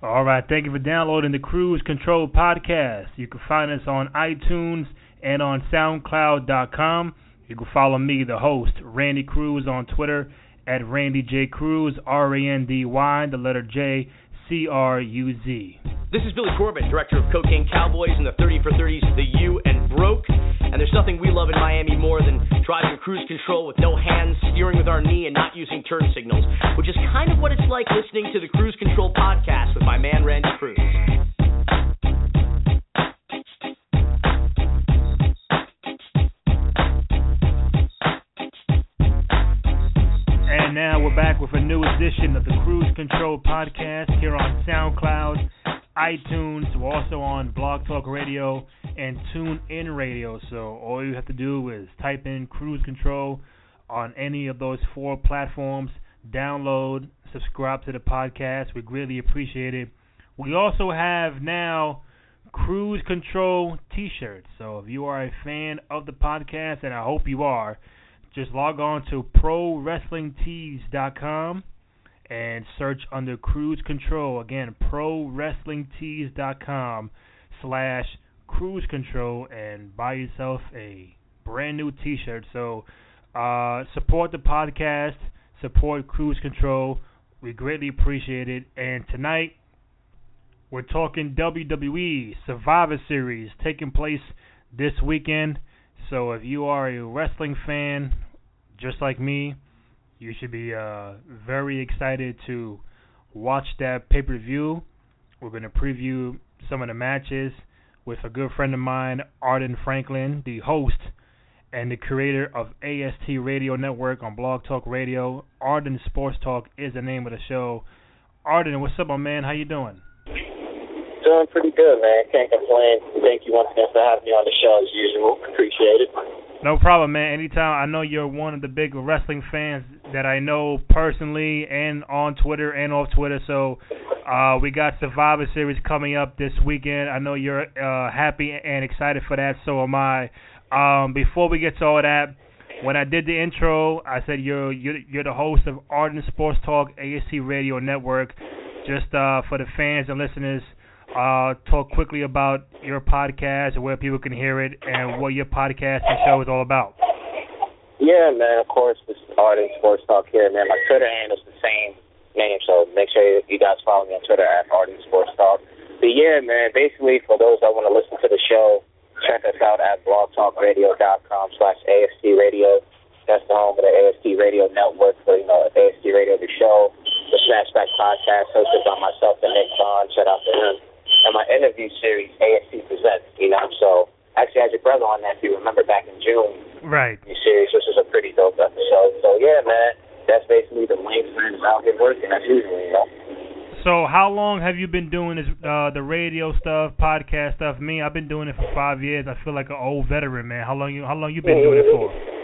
All right, thank you for downloading the Cruz Control podcast. You can find us on iTunes and on SoundCloud.com. You can follow me, the host, Randy Cruz, on Twitter at Randy J Cruz, R A N D Y, the letter J C R U Z. This is Billy Corben, director of Cocaine Cowboys and the 30 for 30s, The U Broke. And there's nothing we love in Miami more than driving cruise control with no hands, steering with our knee, and not using turn signals, which is kind of what it's like listening to the Cruz Control podcast with my man Randy Cruz. And now we're back with a new edition of the Cruz Control podcast here on SoundCloud, iTunes. We're also on Blog Talk Radio and Tune In Radio. So all you have to do is type in Cruz Control on any of those four platforms, download, subscribe to the podcast. We greatly appreciate it. We also have now Cruz Control t-shirts. So if you are a fan of the podcast, and I hope you are, just log on to ProWrestlingTees.com and search under Cruz Control. Again, ProWrestlingTees.com slash Cruz Control and buy yourself a brand new T-shirt. So uh, support the podcast, support Cruz Control. We greatly appreciate it. And tonight we're talking WWE Survivor Series taking place this weekend. So if you are a wrestling fan, just like me, you should be uh, very excited to watch that pay per view. We're going to preview some of the matches with a good friend of mine, Arden Franklyn, the host and the creator of AST Radio Network on Blog Talk Radio. Arden Sports Talk is the name of the show. Arden, what's up, my man? How you doing? Doing pretty good, man. Can't complain. Thank you once again for having me on the show as usual. Appreciate it. No problem, man. Anytime. I know you're one of the big wrestling fans that I know personally and on Twitter and off Twitter. So uh, we got Survivor Series coming up this weekend. I know you're uh, happy and excited for that. So am I. Um, before we get to all that, when I did the intro, I said you're you're, you're the host of Arden Sports Talk AST Radio Network. Just uh, for the fans and listeners, uh, talk quickly about your podcast and where people can hear it and what your podcast and show is all about. Yeah, man. Of course, this is Arden Sports Talk here, man. My Twitter handle is the same name, so make sure you guys follow me on Twitter at Arden Sports Talk. But yeah, man. Basically, for those that want to listen to the show, check us out at blogtalkradio.com slash AST Radio. That's the home of the AST Radio Network for, you know, AST Radio, the show, the Smashback Podcast, hosted by myself and Nick Bond. Shout out to him. And my interview series, AST Presents, you know, so actually I had your brother on that, if you remember back in June. Right. The series, which was a pretty dope episode. So yeah, man, that's basically the main friends out here working as usual, you know. So how long have you been doing this uh the radio stuff, podcast stuff? Me, I've been doing it for five years. I feel like an old veteran, man. How long you how long you been doing it for?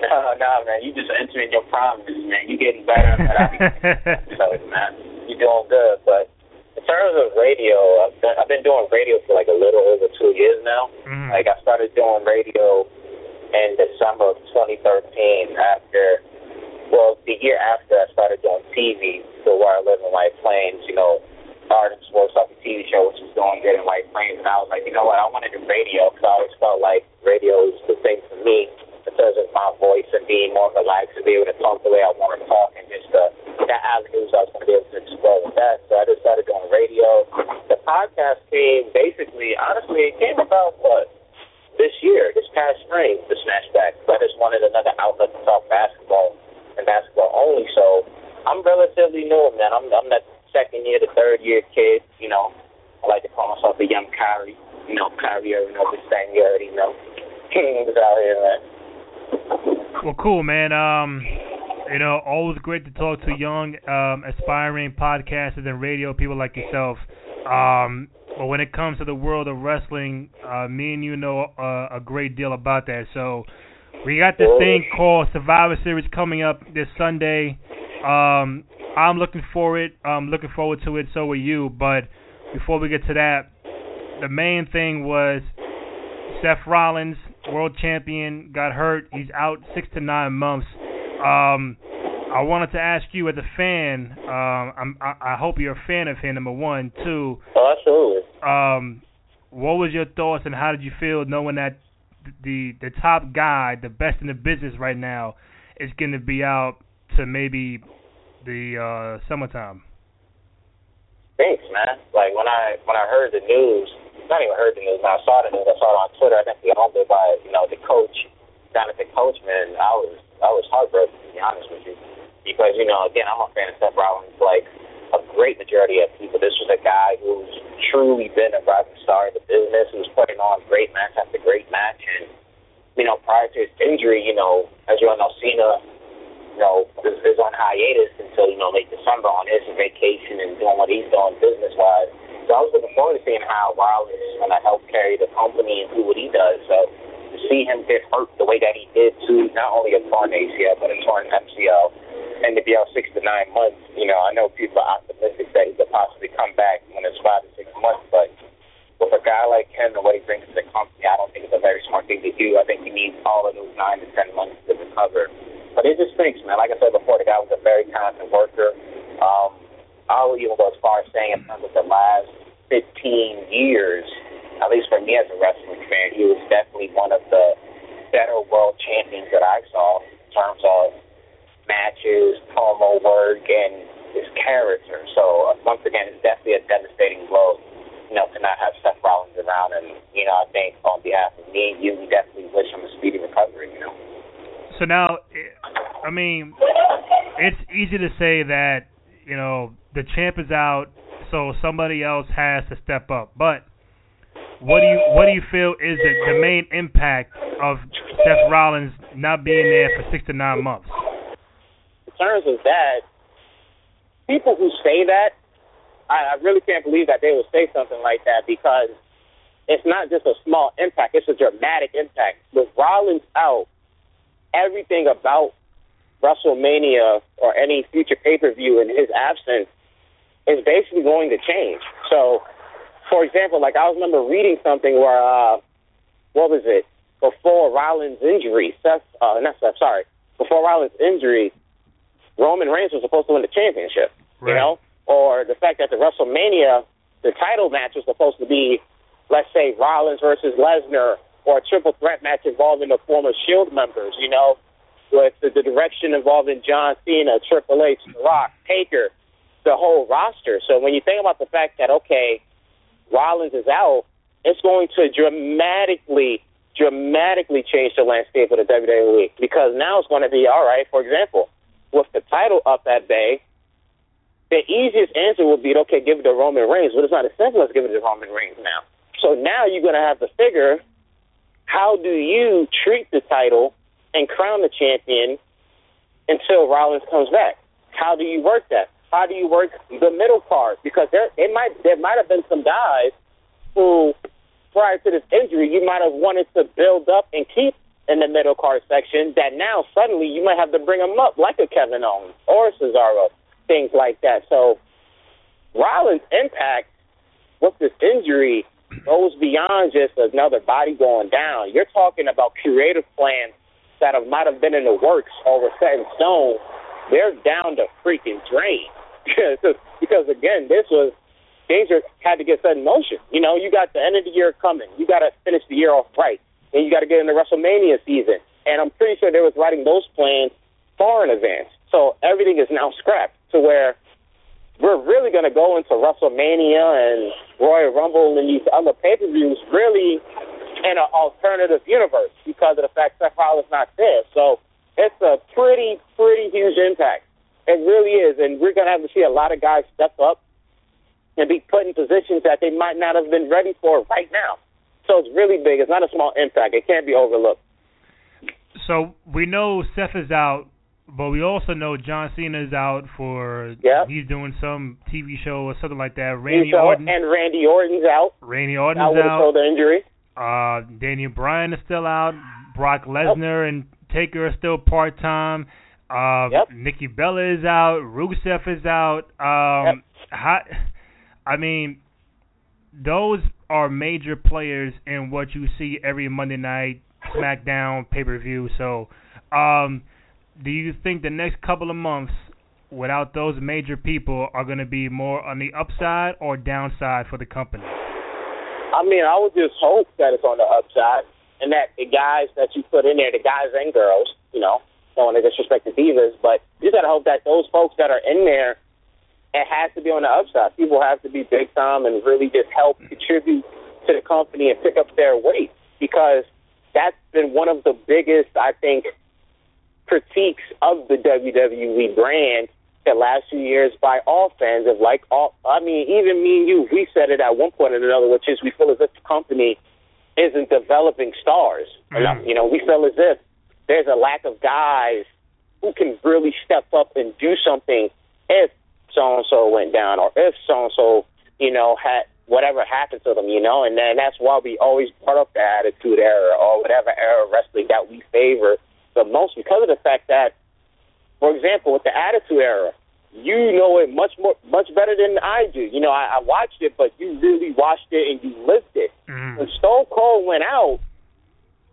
No, no, man, you just entering your promise, man. You getting better and better. so, man, you doing good. But in terms of radio, I've been, I've been doing radio for like a little over two years now. Mhm. Like I started doing radio in December of 2013 after, well, the year after I started doing TV for Where I Live in White Plains, you know, Arden Sports Talk, a TV show, which was doing good in White Plains. And I was like, you know what, I want to do radio because I always felt like radio is the thing for me in terms of my voice and being more relaxed and be able to talk the way I want to talk and just uh, that avenues I was going to be able to explore with that. So I just started doing radio. The podcast came basically, honestly, it came about what? This year, this past spring, the Smashback. I just wanted another outlet to talk basketball and basketball only. So I'm relatively new, man. I'm I'm that second year to third year kid. You know, I like to call myself a young Kyrie. You know, Kyrie Irving this thing. You already know. King was out here, man. Well, cool, man. Um, you know, always great to talk to young, um, aspiring podcasters and radio people like yourself. Um, but when it comes to the world of wrestling, uh, me and you know uh, a great deal about that. So we got this thing called Survivor Series coming up this Sunday. Um, I'm looking for it. I'm looking forward to it. So are you. But before we get to that, the main thing was Seth Rollins, world champion, got hurt. He's out six to nine months. Um, I wanted to ask you as a fan. Um, I'm, I, I hope you're a fan of him. Number one, two. Oh, absolutely. Um, what was your thoughts and how did you feel knowing that the the top guy, the best in the business right now, is going to be out to maybe the uh summertime? Thanks, man. Like when I when I heard the news, not even heard the news. I saw the news. I saw it on Twitter. I think we owned it by you know the coach, Jonathan Coachman. I was I was heartbroken to be honest with you, because you know again I'm a fan of Seth Rollins. Like a great majority of people, this was a guy who's truly been a rising star in the business. Who's putting on great match after great match, and you know prior to his injury, you know as you all know, Cena you know, is, is on hiatus until, you know, late December on his vacation and doing what he's doing business wise. So I was looking forward to seeing how Rollins is going to help carry the company and do what he does. So to see him get hurt the way that he did to not only a torn ACL but a torn MCL and to be out six to nine months, you know, I know people are optimistic that he could possibly come back when it's five to six months, but with a guy like him, the way he brings to the company, I don't think it's a very smart thing to do. I think he needs all of those nine to ten months to recover. But it just stinks, man. Like I said before, the guy was a very talented worker. Um, I will even go as far as saying in terms of the last 15 years, at least for me as a wrestling fan, he was definitely one of the better world champions that I saw in terms of matches, promo work, and his character. So uh, once again, it's definitely a devastating blow, you know, to not have Seth Rollins around. And you know, I think on behalf of me you, we definitely wish him a speedy recovery. You know. So now, I mean, it's easy to say that you know the champ is out, so somebody else has to step up. But what do you what do you feel is the, the main impact of Seth Rollins not being there for six to nine months? In terms of that, people who say that, I, I really can't believe that they would say something like that because it's not just a small impact; it's a dramatic impact. With Rollins out, everything about WrestleMania or any future pay per view in his absence is basically going to change. So, for example, like I remember reading something where, uh, what was it? Before Rollins' injury, Seth, uh, not Seth, sorry, before Rollins' injury, Roman Reigns was supposed to win the championship. Right. You know, or the fact that the WrestleMania, the title match was supposed to be, let's say, Rollins versus Lesnar or a triple threat match involving the former Shield members, you know, with the, the direction involving John Cena, Triple H, The Rock, Taker, the whole roster. So when you think about the fact that okay, Rollins is out, it's going to dramatically, dramatically change the landscape of the WWE because now it's going to be all right. For example, with the title up at bay, the easiest answer would be okay, give it to Roman Reigns, but it's not as simple as giving it to Roman Reigns now. So now you're going to have to figure how do you treat the title and crown the champion until Rollins comes back? How do you work that? How do you work the middle card? Because there it might there might have been some guys who prior to this injury you might have wanted to build up and keep in the middle card section that now suddenly you might have to bring them up like a Kevin Owens or Cesaro, things like that. So Rollins' impact with this injury goes beyond just another body going down. You're talking about creative plans that have, might have been in the works or were set in stone. They're down to freaking drain. because again, this was are, had to get set in motion. You know, you got the end of the year coming. You got to finish the year off right. Then you got to get into WrestleMania season. And I'm pretty sure they was writing those plans far in advance. So everything is now scrapped to where we're really going to go into WrestleMania and Royal Rumble and these other pay-per-views really in an alternative universe because of the fact Seth Rollins not there. So it's a pretty, pretty huge impact. It really is, and we're going to have to see a lot of guys step up and be put in positions that they might not have been ready for right now. So it's really big. It's not a small impact. It can't be overlooked. So we know Seth is out, but we also know John Cena is out for Yep. he's doing some TV show or something like that. Randy So- Orton, and Randy Orton's out. Randy Out Orton's with a out. shoulder injury. Uh, Daniel Bryan is still out. Brock Lesnar and Taker are still part time. Uh, Yep. Nikki Bella is out. Rusev is out. Um, how, I mean, those are major players in what you see every Monday night SmackDown pay per view. So, um, do you think the next couple of months without those major people are going to be more on the upside or downside for the company? I mean, I would just hope that it's on the upside and that the guys that you put in there, the guys and girls, you know, don't want to disrespect the divas, but you got to hope that those folks that are in there, it has to be on the upside. People have to be big time and really just help contribute to the company and pick up their weight because that's been one of the biggest, I think, critiques of the WWE brand the last few years by all fans of like all I mean, even me and you, we said it at one point or another, which is we feel as if the company isn't developing stars mm-hmm. enough. You know, we feel as if there's a lack of guys who can really step up and do something if so and so went down or if so and so, you know, had whatever happened to them, you know, and then that's why we always brought up the attitude era or whatever era of wrestling that we favor the most because of the fact that for example, with the Attitude Era, you know it much more, much better than I do. You know, I, I watched it, but you really watched it and you lived it. Mm. When Stone Cold went out,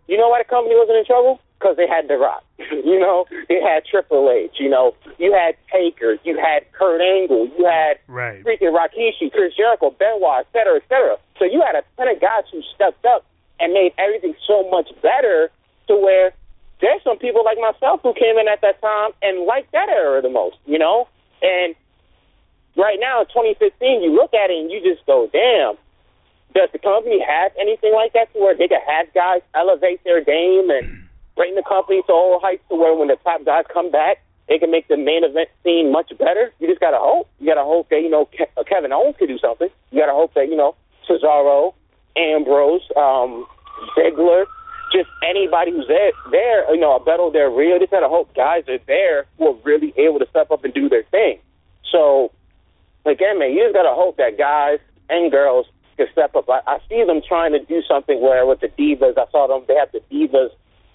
you know why the company wasn't in trouble? Because they had The Rock. you know, they had Triple H. You know, you had Taker, you had Kurt Angle, you had right. freaking Rikishi, Chris Jericho, Benoit, et cetera, et cetera. So you had a ton of guys who stepped up and made everything so much better to where there's some people like myself who came in at that time and liked that era the most, you know? And right now in 2015, you look at it and you just go, damn, does the company have anything like that to where they can have guys elevate their game and bring the company to all heights to where when the top guys come back, they can make the main event scene much better? You just got to hope. You got to hope that, you know, Kevin Owens could do something. You got to hope that, you know, Cesaro, Ambrose, um, Ziggler, just anybody who's there, there, you know, Alberto Del Rio, just gotta hope guys are there who are really able to step up and do their thing. So, again, man, you just gotta hope that guys and girls can step up. I, I see them trying to do something where with the divas, I saw them, they have the divas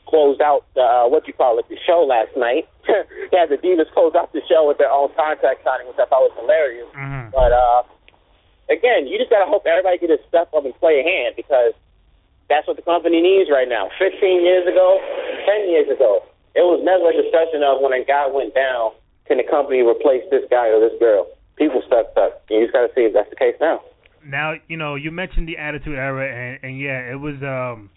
closed out the, uh, what you call it, the show last night. had the divas close out the show with their own contract signing, which I thought was hilarious. Mm-hmm. But, uh, again, you just gotta hope everybody can just step up and play a hand because that's what the company needs right now. 15 years ago, 10 years ago, it was never a discussion of when a guy went down, can the company replace this guy or this girl? People stepped up. And you just got to see if that's the case now. Now, you know, you mentioned the Attitude Era, and, and yeah, it was um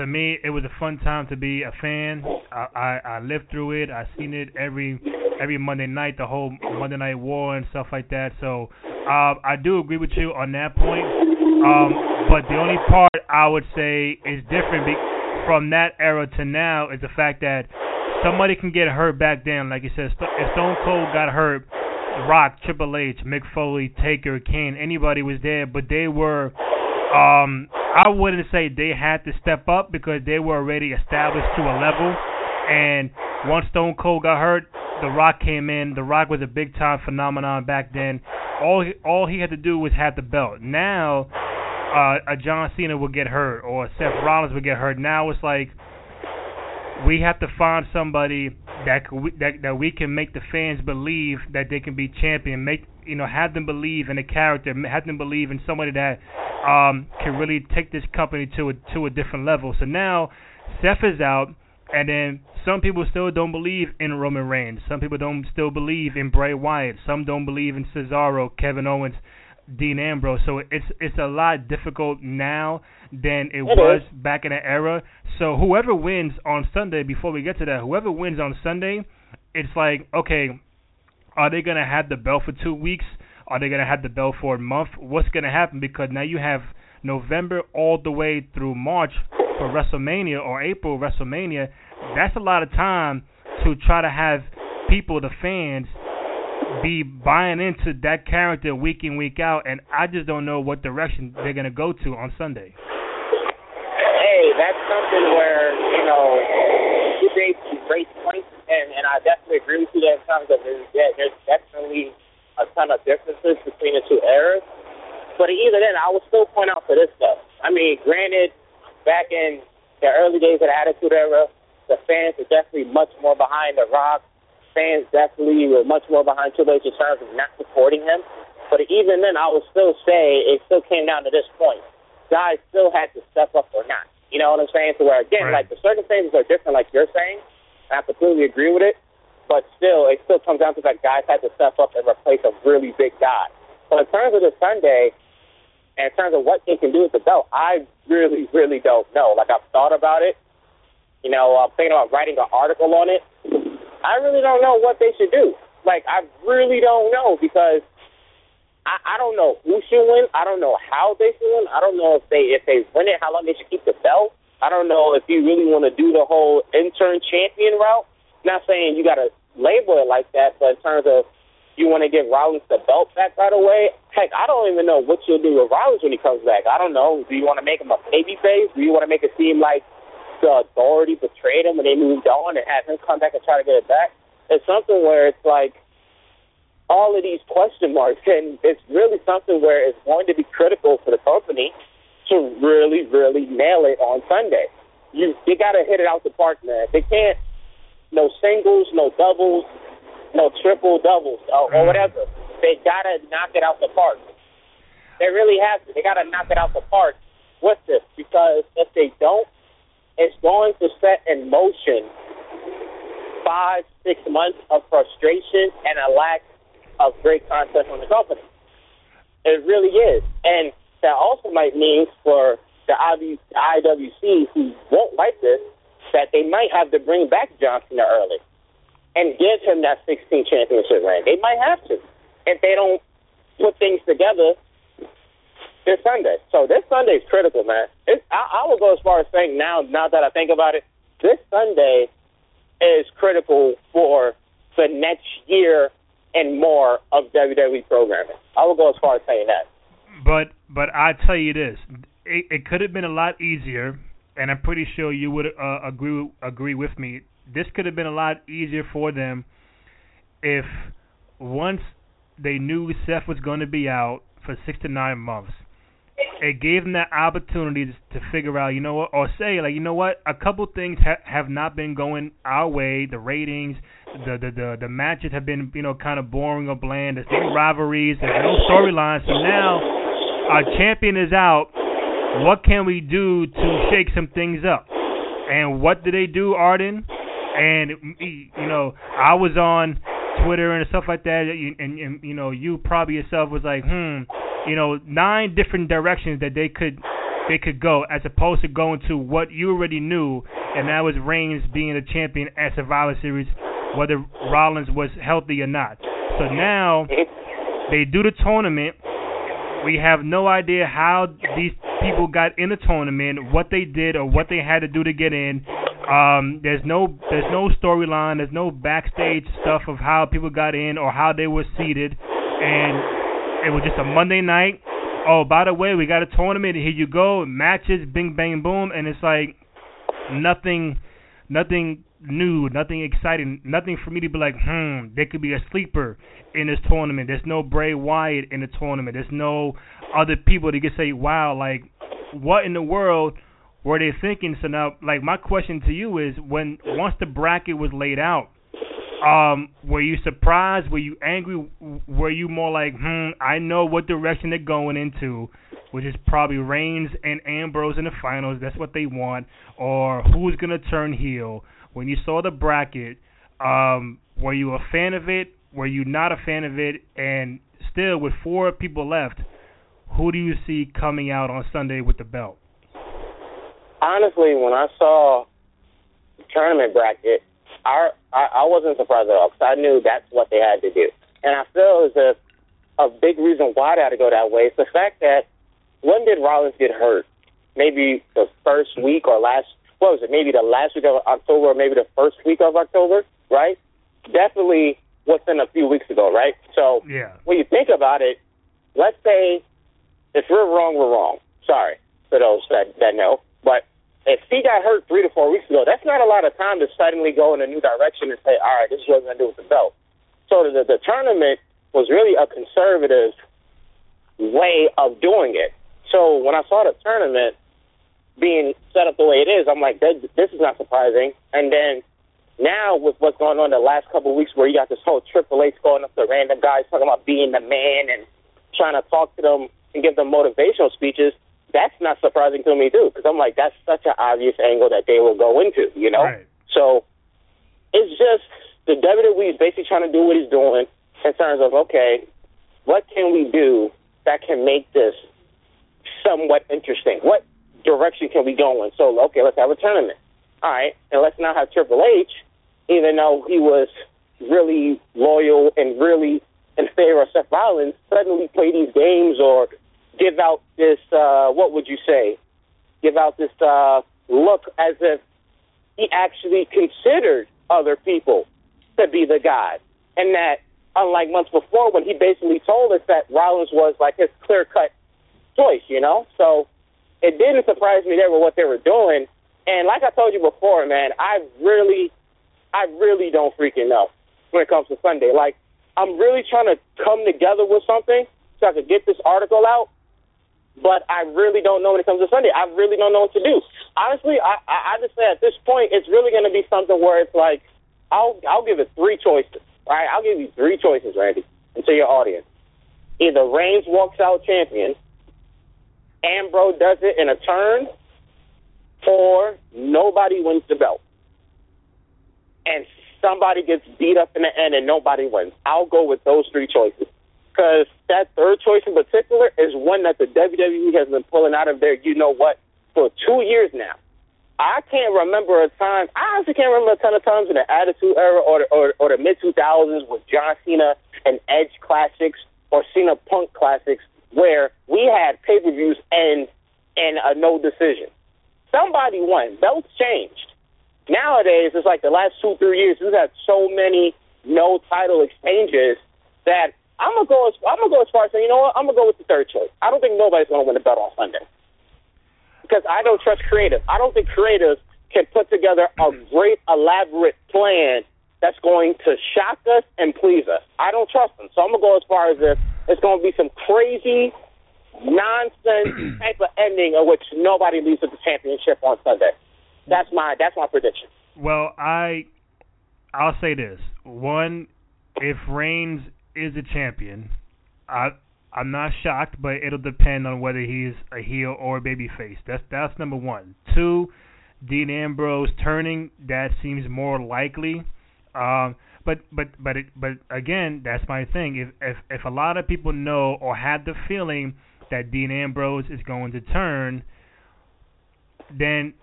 to me, it was a fun time to be a fan. I, I I lived through it. I seen it every every Monday night, the whole Monday Night War and stuff like that. So, uh, I do agree with you on that point. Um, but the only part I would say is different be- from that era to now is the fact that somebody can get hurt back then. Like you said, if Stone Cold got hurt, Rock, Triple H, Mick Foley, Taker, Kane, anybody was there, but they were. Um, I wouldn't say they had to step up because they were already established to a level. And once Stone Cold got hurt, The Rock came in. The Rock was a big time phenomenon back then. All he, all he had to do was have the belt. Now uh, a John Cena would get hurt or Seth Rollins would get hurt. Now it's like we have to find somebody that we, that that we can make the fans believe that they can be champion. Make you know have them believe in a character, have them believe in somebody that um, can really take this company to a to a different level. So now Seth is out, and then some people still don't believe in Roman Reigns. Some people don't still believe in Bray Wyatt. Some don't believe in Cesaro, Kevin Owens. Dean Ambrose. So it's it's a lot difficult now than it, it was is. back in the era. So whoever wins on Sunday, before we get to that, whoever wins on Sunday, it's like okay, are they gonna have the belt for two weeks? Are they gonna have the belt for a month? What's gonna happen? Because now you have November all the way through March for WrestleMania or April WrestleMania. That's a lot of time to try to have people, the fans, be buying into that character week in week out, and I just don't know what direction they're gonna go to on Sunday. Hey, that's something where you know you made some great points, and and I definitely agree with you that terms of there's, yeah, there's definitely a ton of differences between the two eras. But either then, I will still point out for this stuff. I mean, granted, back in the early days of the Attitude Era, the fans are definitely much more behind The Rock fans definitely were much more behind Triple H in terms of not supporting him. But even then, I would still say it still came down to this point. Guys still had to step up or not. You know what I'm saying? So where again, right. like the circumstances are different, like you're saying. I completely agree with it. But still, it still comes down to that guys had to step up and replace a really big guy. But in terms of the Sunday, and in terms of what they can do with the belt, I really, really don't know. Like I've thought about it. You know, I'm thinking about writing an article on it. I really don't know what they should do. Like I really don't know because I, I don't know who should win. I don't know how they should win. I don't know if they if they win it, how long they should keep the belt. I don't know if you really want to do the whole intern champion route. Not saying you got to label it like that, but in terms of you want to give Rollins the belt back right away, heck, I don't even know what you'll do with Rollins when he comes back. I don't know. Do you want to make him a baby face? Do you want to make it seem like the authority betrayed him and they moved on and have him come back and try to get it back? It's something where it's like all of these question marks, and it's really something where it's going to be critical for the company to really, really nail it on Sunday. You you got to hit it out the park, man. They can't no singles, no doubles, no triple doubles, or, or whatever. They gotta knock it out the park. They really have to. They gotta knock it out the park with this because if they don't, it's going to set in motion five, six months of frustration and a lack of great content from the company. It really is, and that also might mean for the the IWC who won't like this that they might have to bring back John Cena early and give him that 16 championship reign. They might have to if they don't put things together this Sunday. So this Sunday is critical, man. It's, I, I will go as far as saying now, now that I think about it, this Sunday is critical for the next year and more of WWE programming. I will go as far as saying that. But but I tell you this, it, it could have been a lot easier, and I'm pretty sure you would uh, agree agree with me. This could have been a lot easier for them if once they knew Seth was going to be out for six to nine months. It gave them that opportunity to, figure out, you know what, or say like, you know what, a couple things ha- have not been going our way. The ratings, the the the, the matches have been, you know, kind of boring or bland. There's no rivalries, there's no storylines. So now our champion is out. What can we do to shake some things up? And what do they do, Arden? And you know, I was on Twitter and stuff like that, and, and, and you know, you probably yourself was like, hmm, you know, nine different directions that they could they could go, as opposed to going to what you already knew, and that was Reigns being the champion at Survivor Series, whether Rollins was healthy or not. So now they do the tournament. We have no idea how these people got in the tournament, what they did or what they had to do to get in. Um, there's no there's no storyline, there's no backstage stuff of how people got in or how they were seated, and it was just a Monday night. Oh, by the way, we got a tournament. Here you go, matches, bing bang boom, and it's like nothing, nothing new, nothing exciting, nothing for me to be like, hmm, there could be a sleeper in this tournament. There's no Bray Wyatt in the tournament. There's no other people that can say, wow, like, what in the world were they thinking? So now, like, my question to you is, when once the bracket was laid out, um, were you surprised? Were you angry? Were you more like, hmm, I know what direction they're going into, which is probably Reigns and Ambrose in the finals. That's what they want. Or who's gonna turn heel? When you saw the bracket, um, were you a fan of it? Were you not a fan of it? And still, with four people left, who do you see coming out on Sunday with the belt? Honestly, when I saw the tournament bracket, I I, I wasn't surprised at all because I knew that's what they had to do, and I feel as if a big reason why they had to go that way is the fact that when did Rollins get hurt? Maybe the first week or last what was it? Maybe the last week of October, or maybe the first week of October, right? Definitely within a few weeks ago, right? So Yeah. when you think about it, let's say if we're wrong, we're wrong. Sorry for those that, that know. But if he got hurt three to four weeks ago, that's not a lot of time to suddenly go in a new direction and say, all right, this is what we're going to do with the belt. So the, the tournament was really a conservative way of doing it. So when I saw the tournament being set up the way it is, I'm like, this is not surprising. And then now with what's going on the last couple of weeks where you got this whole Triple H going up to random guys talking about being the man and trying to talk to them and give them motivational speeches, that's not surprising to me too because I'm like that's such an obvious angle that they will go into, you know. Right. So it's just the WWE is basically trying to do what he's doing in terms of okay, what can we do that can make this somewhat interesting? What direction can we go in? So okay, let's have a tournament. All right, and let's not have Triple H, even though he was really loyal and really in favor of Seth Rollins, suddenly play these games or give out this uh, what would you say? Give out this uh, look as if he actually considered other people to be the god, and that unlike months before when he basically told us that Rollins was like his clear cut choice, you know. So it didn't surprise me there with what they were doing. And like I told you before, man, I really, I really don't freaking know when it comes to Sunday. Like I'm really trying to come together with something so I could get this article out. But I really don't know when it comes to Sunday. I really don't know what to do. Honestly, I, I, I just say at this point, it's really going to be something where it's like, I'll, I'll give it three choices. Right, I'll give you three choices, Randy, and to your audience. Either Reigns walks out champion, Ambrose does it in a turn, or nobody wins the belt. And somebody gets beat up in the end and nobody wins. I'll go with those three choices. Because that third choice in particular is one that the WWE has been pulling out of there, you know what, for two years now. I can't remember a time, I honestly can't remember a ton of times in the Attitude Era or or, or the mid 2000s with John Cena and Edge classics or Cena Punk classics where we had pay per views and, and a no decision. Somebody won. Belts changed. Nowadays, it's like the last two, three years, we've had so many no title exchanges that I'm gonna go as I'm gonna go as far as saying, you know what, I'm gonna go with the third choice. I don't think nobody's gonna win the belt on Sunday because I don't trust creative. I don't think creative can put together a great elaborate plan that's going to shock us and please us. I don't trust them, so I'm gonna go as far as this. it's gonna be some crazy nonsense type of ending of which nobody leaves with the championship on Sunday. That's my that's my prediction. Well, I I'll say this. One, if Reigns is a champion, I I'm not shocked, but it'll depend on whether he's a heel or a baby face. That's that's number one. Two, Dean Ambrose turning that seems more likely. Um, but but but it, but again, that's my thing. If if if a lot of people know or have the feeling that Dean Ambrose is going to turn, then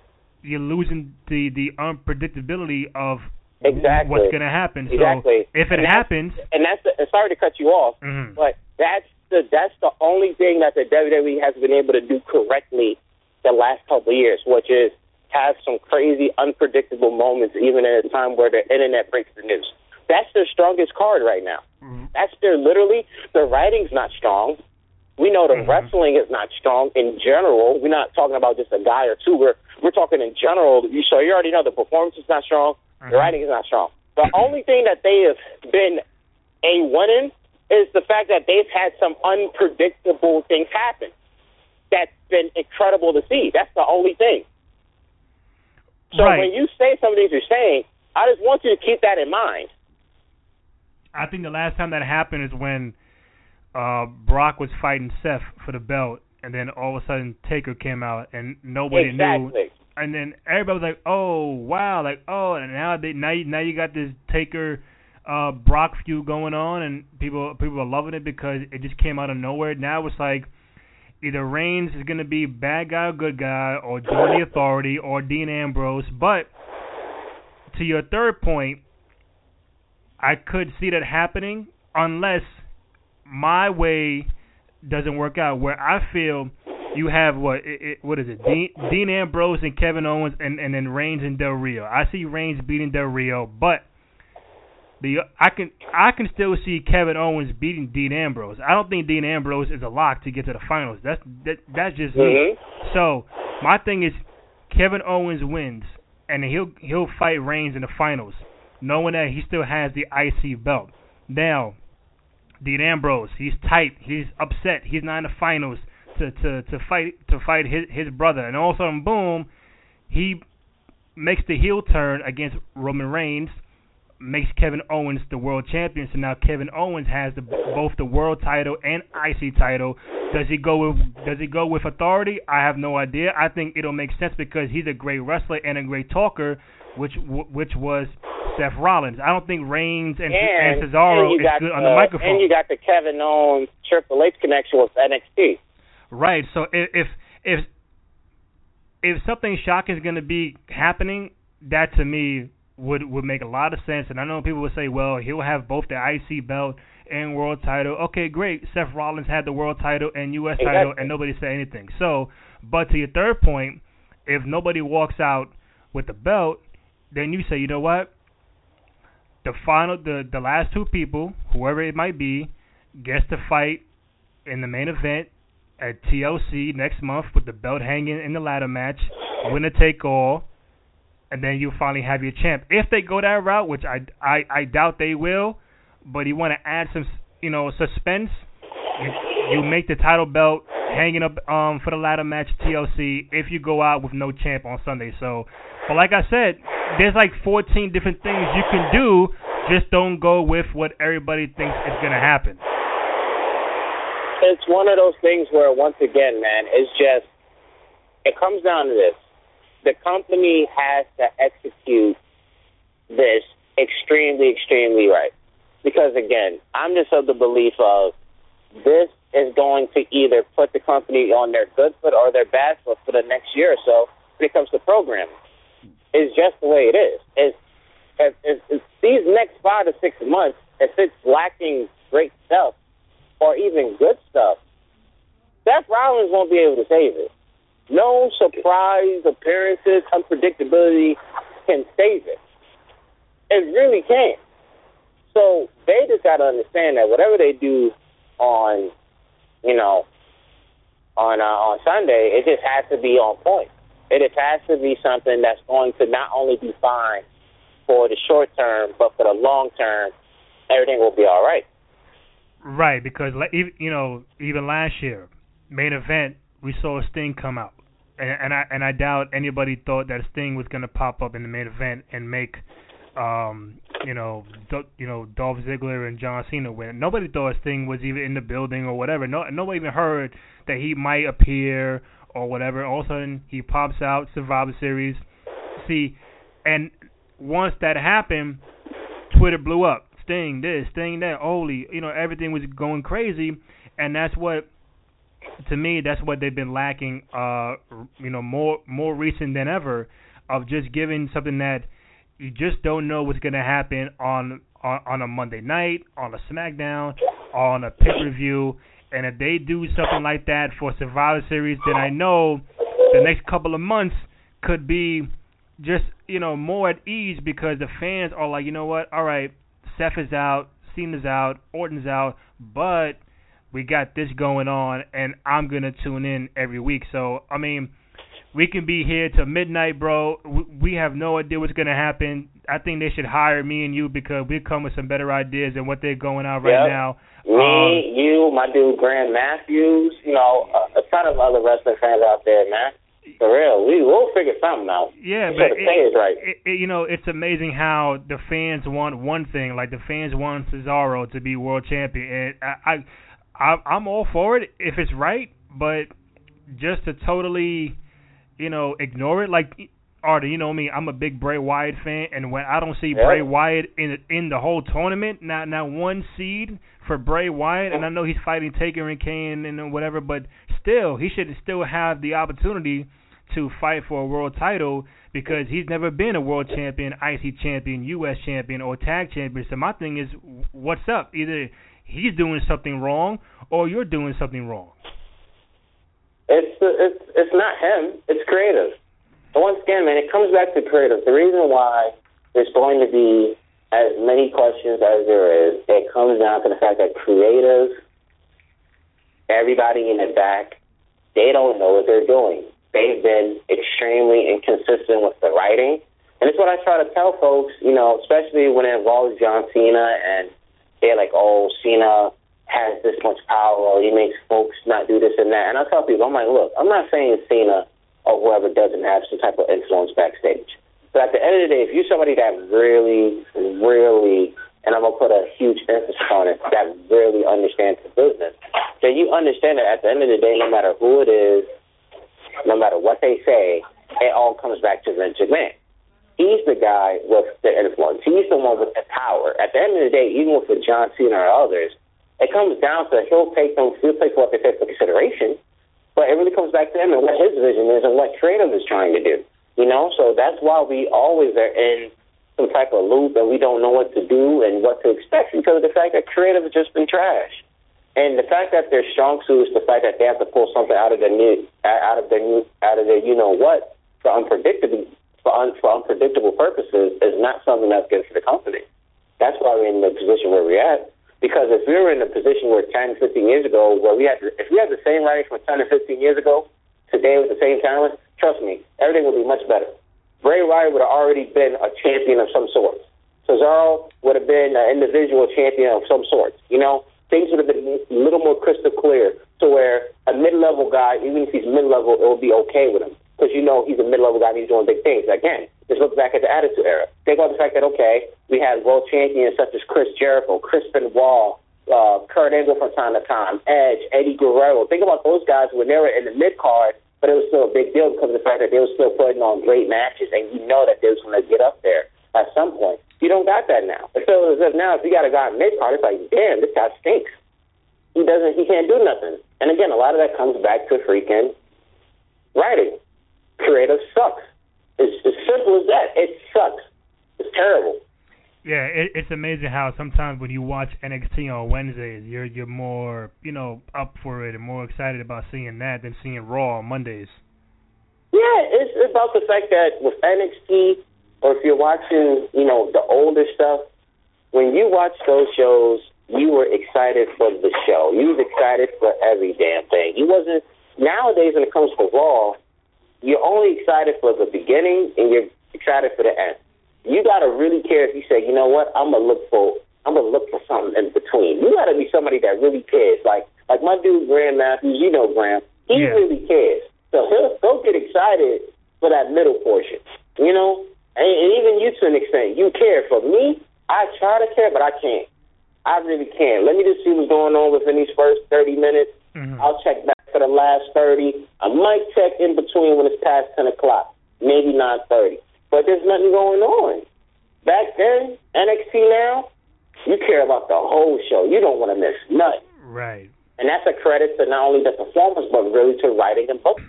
you're losing the the unpredictability of exactly. what's going to happen. Exactly. So if it and happens, and that's the, sorry to cut you off, mm-hmm. but that's the that's the only thing that the WWE has been able to do correctly the last couple of years, which is have some crazy, unpredictable moments, even at a time where the internet breaks the news. That's their strongest card right now. Mm-hmm. That's their literally the writing's not strong. We know the Mhm. wrestling is not strong in general. We're not talking about just a guy or two. We're we're talking in general. You so you already know the performance is not strong. Mhm. The writing is not strong. The only thing that they have been a winning is the fact that they've had some unpredictable things happen. That's been incredible to see. That's the only thing. So Right. when you say some of these you're saying, I just want you to keep that in mind. I think the last time that happened is when uh Brock was fighting Seth for the belt, and then all of a sudden Taker came out, and nobody knew. And then everybody was like, "Oh wow!" Like, "Oh," and now they now you, now you got this Taker uh Brock feud going on, and people people are loving it because it just came out of nowhere. Now it's like either Reigns is gonna be bad guy or good guy, or join the Authority, or Dean Ambrose. But to your third point, I could see that happening unless my way doesn't work out. Where I feel you have what it, it, what is it? Dean, Dean Ambrose and Kevin Owens, and and then Reigns and Del Rio. I see Reigns beating Del Rio, but the I can I can still see Kevin Owens beating Dean Ambrose. I don't think Dean Ambrose is a lock to get to the finals. That's that that's just me. Mhm. So my thing is Kevin Owens wins and he'll he'll fight Reigns in the finals, knowing that he still has the IC belt. Now, Dean Ambrose, he's tight, he's upset, he's not in the finals to to to fight to fight his his brother, and all of a sudden, boom, he makes the heel turn against Roman Reigns, makes Kevin Owens the world champion. So now Kevin Owens has the, both the world title and IC title. Does he go with Does he go with authority? I have no idea. I think it'll make sense because he's a great wrestler and a great talker, which which was Seth Rollins. I don't think Reigns and, and, and Cesaro and is good on uh, the microphone. And you got the Kevin Owens Triple H connection with NXT. Right. So if if if, if something shocking is going to be happening, that to me would would make a lot of sense. And I know people would say, well, he'll have both the IC belt and world title. Okay, great. Seth Rollins had the world title and US Exactly. title, and nobody said anything. So, but to your third point, if nobody walks out with the belt, then you say, you know what? The final, the the last two people, whoever it might be, gets to fight in the main event at TLC next month with the belt hanging in the ladder match, winner take all, and then you finally have your champ. If they go that route, which I I, I doubt they will, but you want to add some you know suspense, you, you make the title belt hanging up um for the ladder match TLC if you go out with no champ on Sunday. So, but like I said, there's like 14 different things you can do. Just don't go with what everybody thinks is gonna happen. It's one of those things where, once again, man, it's just it comes down to this: the company has to execute this extremely, extremely right. Because again, I'm just of the belief of this is going to either put the company on their good foot or their bad foot for the next year or so when it comes to programming. It's just the way it is. It's, if, if, if these next five to six months, if it's lacking great stuff or even good stuff, Seth Rollins won't be able to save it. No surprise appearances, unpredictability can save it. It really can't. So they just got to understand that whatever they do on, you know, on uh, on Sunday, it just has to be on point. It has to be something that's going to not only be fine for the short term, but for the long term, everything will be all right. Right, because you know, even last year, main event, we saw Sting come out, and, and I and I doubt anybody thought that Sting was gonna pop up in the main event and make, um, you know, Do, you know, Dolph Ziggler and John Cena win. Nobody thought Sting was even in the building or whatever. No, nobody even heard that he might appear or whatever. All of a sudden, he pops out Survivor Series. See, and once that happened, Twitter blew up. Sting this, Sting that. Holy, you know, everything was going crazy, and that's what, to me, that's what they've been lacking. Uh, you know, more more recent than ever, of just giving something that you just don't know what's gonna happen on on, on a Monday night, on a SmackDown, on a pay per view. And if they do something like that for Survivor Series, then I know the next couple of months could be just you know more at ease because the fans are like, you know what, all right, Seth is out, Cena's out, Orton's out, but we got this going on, and I'm gonna tune in every week. So I mean, we can be here till midnight, bro. We have no idea what's gonna happen. I think they should hire me and you because we come with some better ideas than what they're going out right Yep. now. Me, Um, you, my dude Grant Matthews, you know, a, a ton of other wrestling fans out there, man. For real, we we'll figure something out. Yeah, but pay right. it, it, you know, it's amazing how the fans want one thing, like the fans want Cesaro to be world champion, and I, I, I I'm all for it if it's right, but just to totally, you know, ignore it, like. Artie, you know me. I'm a big Bray Wyatt fan, and when I don't see Yeah. Bray Wyatt in in the whole tournament, not not one seed for Bray Wyatt, and I know he's fighting Taker and Kane and whatever, but still, he should still have the opportunity to fight for a world title because he's never been a world champion, IC champion, US champion, or tag champion. So my thing is, what's up? Either he's doing something wrong or you're doing something wrong. It's it's it's not him. It's creative. And once again, man, it comes back to creative. The reason why there's going to be as many questions as there is, it comes down to the fact that creative, everybody in the back, they don't know what they're doing. They've been extremely inconsistent with the writing. And it's what I try to tell folks, you know, especially when it involves John Cena and they're like, oh, Cena has this much power or he makes folks not do this and that. And I tell people, I'm like, look, I'm not saying Cena or whoever doesn't have some type of influence backstage. But at the end of the day, if you're somebody that really, really, and I'm to put a huge emphasis on it, that really understands the business, then you understand that at the end of the day, no matter who it is, no matter what they say, it all comes back to Vince McMahon. He's the guy with the influence. He's the one with the power. At the end of the day, even with John Cena or others, it comes down to he'll take them, he'll take what they take into consideration, but it really comes back to him and what his vision is and what creative is trying to do. You know, so that's why we always are in some type of loop and we don't know what to do and what to expect because of the fact that creative has just been trash. And the fact that they're strong suits, the fact that they have to pull something out of their new, out of their new, out of their you know what for unpredictable for, un, for unpredictable purposes is not something that's good for the company. That's why we're in the position where we're at. Because if we were in a position where 10, 15 years ago, where we had, if we had the same writers from 10 or 15 years ago, today with the same talent, trust me, everything would be much better. Bray Wyatt would have already been a champion of some sort. Cesaro would have been an individual champion of some sort. You know, things would have been a little more crystal clear to where a mid-level guy, even if he's mid-level, it would be okay with him because you know he's a mid-level guy and he's doing big things. Again, just look back at the Attitude Era. Think about the fact that, okay, we had world champions such as Chris Jericho, Chris Benoit, uh, Kurt Angle from time to time, Edge, Eddie Guerrero. Think about those guys when they were in the mid-card, but it was still a big deal because of the fact that they were still putting on great matches, and you know that they was going to get up there at some point. You don't got that now. It feels as if now if you got a guy in mid-card, it's like, damn, this guy stinks. He doesn't, he can't do nothing. And again, a lot of that comes back to freaking writing creative sucks. It's as simple as that. It sucks. It's terrible. Yeah, it, it's amazing how sometimes when you watch NXT on Wednesdays, you're you're more you know up for it and more excited about seeing that than seeing Raw on Mondays. Yeah, it's about the fact that with NXT, or if you're watching, you know, the older stuff, when you watch those shows, you were excited for the show. You was excited for every damn thing. You wasn't. Nowadays, when it comes to Raw, you're only excited for the beginning and you're excited for the end. You gotta really care if you say, you know what, I'm gonna look for I'm gonna look for something in between. You gotta be somebody that really cares. Like like my dude Graham Matthews, you know Graham, he yeah. really cares. So he'll he'll get excited for that middle portion. You know? And, and even you to an extent, you care. For me, I try to care, but I can't. I really can't. Let me just see what's going on within these first thirty minutes. Mm-hmm. I'll check back for the last 30. I might check in between when it's past 10 o'clock, maybe 9.30. But there's nothing going on. Back then, NXT now, you care about the whole show. You don't want to miss nothing. Right. And that's a credit to not only the performance, but really to writing and booking.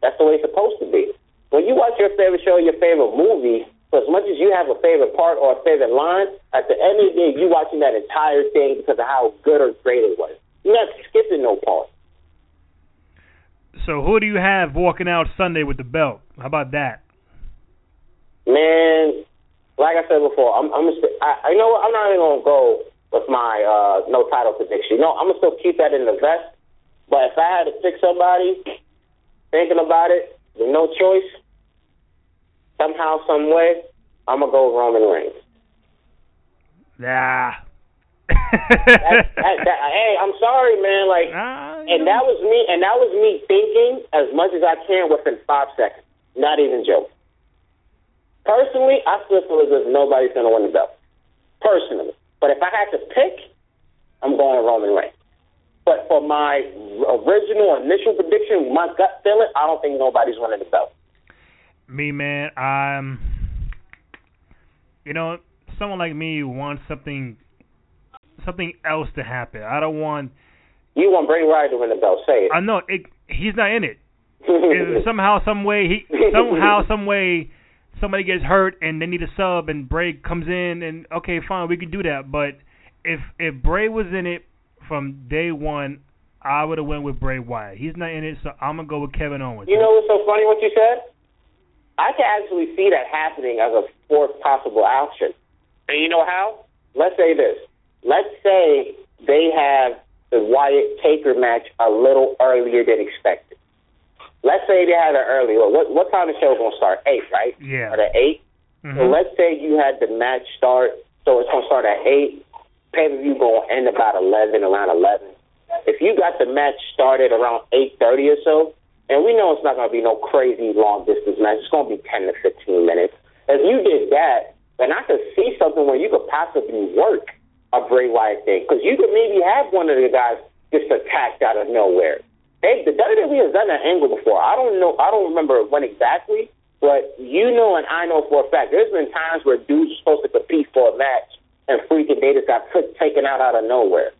That's the way it's supposed to be. When you watch your favorite show, your favorite movie, for as much as you have a favorite part or a favorite line, at the end of the day, you're watching that entire thing because of how good or great it was. You're not skipping no part. So who do you have walking out Sunday with the belt? How about that? Man, like I said before, I'm I'm st- I, I know what, I'm not even gonna go with my uh no title prediction. No, I'm gonna still keep that in the vest. But if I had to pick somebody, thinking about it, with no choice, somehow, some way, I'm gonna go Roman Reigns. Nah. That, that, that, hey, I'm sorry, man. Like, uh, and that was me, and that was me thinking as much as I can within five seconds. Not even joke. Personally, I still feel as if nobody's gonna win the belt. Personally, but if I had to pick, I'm going Roman Reigns. But for my original initial prediction, my gut feeling, I don't think nobody's winning the belt. Me, man, I'm. You know, someone like me wants something something else to happen. I don't want. You want Bray Wyatt to win the belt? Say it. I know it. He's not in it. if somehow, some way, he somehow, some way, somebody gets hurt and they need a sub, and Bray comes in, and okay, fine, we can do that. But if if Bray was in it from day one, I would have went with Bray Wyatt. He's not in it, so I'm gonna go with Kevin Owens. You know what's so funny? What you said? I can actually see that happening as a fourth possible option. And you know how? Let's say this let's say they have the Wyatt Taker match a little earlier than expected. Let's say they had it early. What what time the show gonna start? Eight, right? Yeah. At 8 Mhm. So let's say you had the match start. So it's gonna start at eight. Pay per view gonna end about eleven, around eleven. If you got the match started around eight thirty or so, and we know it's not gonna be no crazy long distance match. It's gonna be ten to fifteen minutes. If you did that, then I could see something where you could possibly work a Bray Wyatt thing because you could maybe have one of the guys just attacked out of nowhere. They, the WWE has done that angle before. I don't know. I don't remember when exactly, But you know, and I know for a fact, there's been times where dudes are supposed to compete for a match, and freaking they got took, taken out out of nowhere.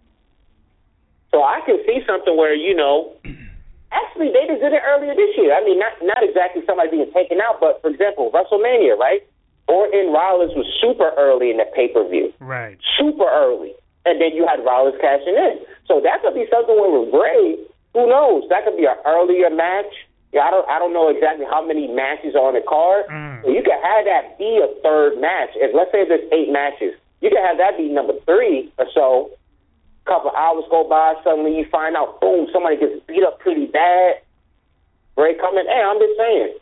So I can see something where you know, actually they did it earlier this year. I mean, not not exactly somebody being taken out, but for example, WrestleMania, right? Orton Rollins was super early in the pay per view, Right. super early, and then you had Rollins cashing in. So that could be something where with Bray, who knows? That could be an earlier match. Yeah, I don't I don't know exactly how many matches are on the card. Mm. So you could have that be a third match. If let's say there's eight matches, you could have that be number three or so. Couple hours go by, suddenly you find out, boom, somebody gets beat up pretty bad. Bray coming, hey, I'm just saying.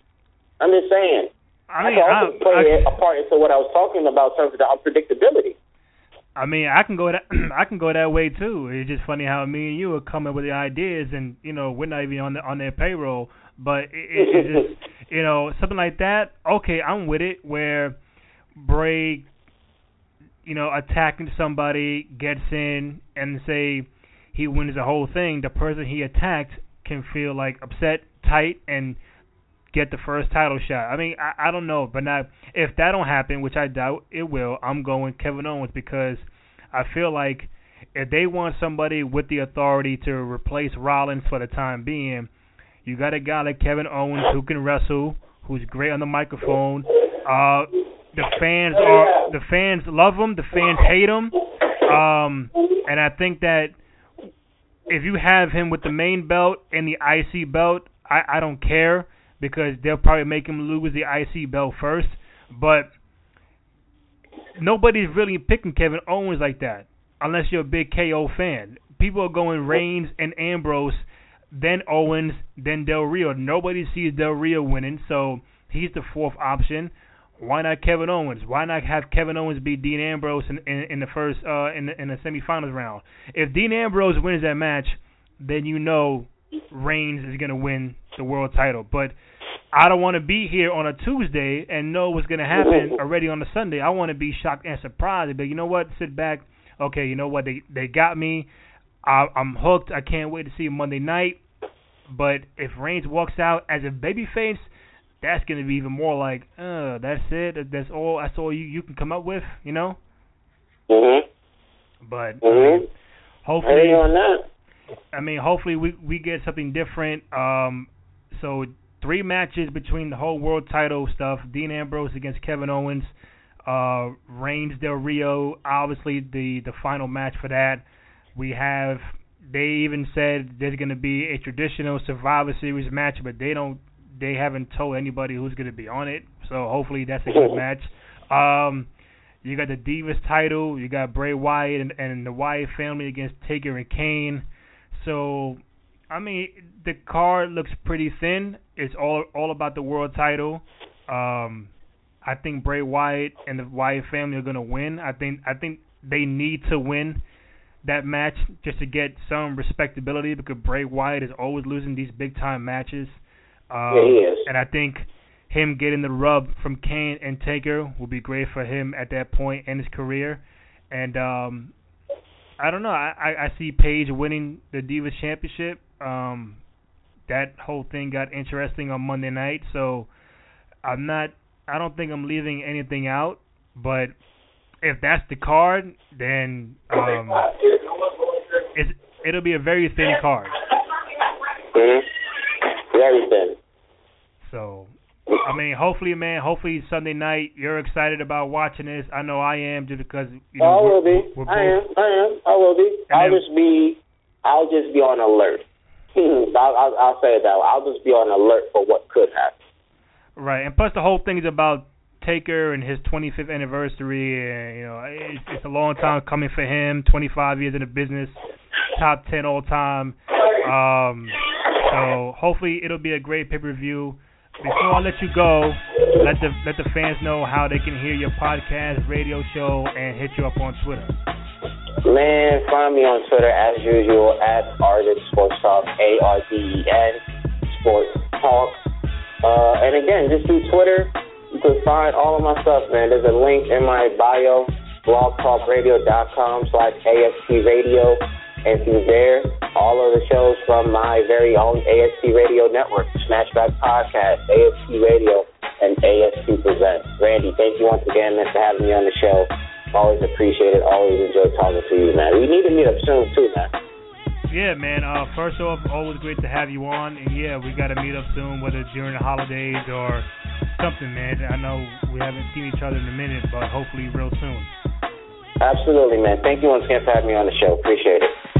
I'm just saying. I mean, I, also play I, a part into what I was talking about in terms of the unpredictability. I mean, I can go that I can go that way too. It's just funny how me and you are coming with the ideas, and you know we're not even on the, on their payroll. But it, it, it's just you know something like that. Okay, I'm with it. Where Bray, you know, attacking somebody gets in and say he wins the whole thing. The person he attacked can feel like upset, tight, and get the first title shot. I mean, I, I don't know, but now if that don't happen, which I doubt it will, I'm going Kevin Owens because I feel like if they want somebody with the authority to replace Rollins for the time being, you got a guy like Kevin Owens who can wrestle, who's great on the microphone. Uh, the fans are the fans love him, the fans hate him, um, and I think that if you have him with the main belt and the IC belt, I, I don't care because they'll probably make him lose the IC belt first. But nobody's really picking Kevin Owens like that unless you're a big KO fan. People are going Reigns and Ambrose, then Owens, then Del Rio. Nobody sees Del Rio winning, so he's the fourth option. Why not Kevin Owens? Why not have Kevin Owens beat Dean Ambrose in, in, in the first uh, in the in the semifinals round? If Dean Ambrose wins that match, then you know Reigns is gonna win the world title. But I don't want to be here on a Tuesday and know what's gonna happen already on a Sunday. I want to be shocked and surprised. But you know what? Sit back. Okay, you know what? They they got me. I, I'm hooked. I can't wait to see Monday night. But if Reigns walks out as a babyface, that's gonna be even more like, uh, that's it. That's all. That's all you you can come up with. You know. Mhm. But I Mhm. mean, hopefully, on that. I mean, hopefully we we get something different. Um, so three matches between the whole world title stuff: Dean Ambrose against Kevin Owens, uh, Reigns Del Rio. Obviously, the the final match for that. We have. They even said there's going to be a traditional Survivor Series match, but they don't. They haven't told anybody who's going to be on it. So hopefully that's a good match. Um, you got the Divas title. You got Bray Wyatt and, and the Wyatt family against Taker and Kane. So, I mean, the card looks pretty thin. It's all all about the world title. Um, I think Bray Wyatt and the Wyatt family are gonna win. I think I think they need to win that match just to get some respectability because Bray Wyatt is always losing these big time matches. Um, Yeah, he is. And I think him getting the rub from Kane and Taker will be great for him at that point in his career. And um, I don't know. I, I, I see Paige winning the Divas Championship. Um, that whole thing got interesting on Monday night, so I'm not. I don't think I'm leaving anything out. But if that's the card, then um, it's, it'll be a very thin card. Mhm. Very thin. I mean, hopefully, man. Hopefully Sunday night you're excited about watching this. I know I am, just because you know I will be. we're I am. I am. I will be. And I'll then- just be. I'll just be on alert. I'll, I'll, I'll say it that. I'll just be on alert for what could happen. Right, and plus the whole thing is about Taker and his 25th anniversary, and you know it's, it's a long time coming for him. 25 years in the business, top 10 all time. Um, so hopefully it'll be a great pay per view. Before I let you go, let the let the fans know how they can hear your podcast, radio show, and hit you up on Twitter. Man, find me on Twitter as usual at Arden Sports Talk, A R D E N Sports Talk. Uh, and again, just through Twitter, you can find all of my stuff, man. There's a link in my bio, blogtalkradio.com slash AST Radio. And through there, all of the shows from my very own AST Radio network, Smashback Podcast, AST Radio, and ASQ Presents. Randy, thank you once again, man, for having me on the show. Always appreciate it. Always enjoy talking to you, man. We need to meet up soon, too, man. Yeah, man. Uh, first off, always great to have you on, and yeah, we got to meet up soon, whether it's during the holidays or something, man. I know we haven't seen each other in a minute, but hopefully real soon. Absolutely, man. Thank you once again for having me on the show. Appreciate it.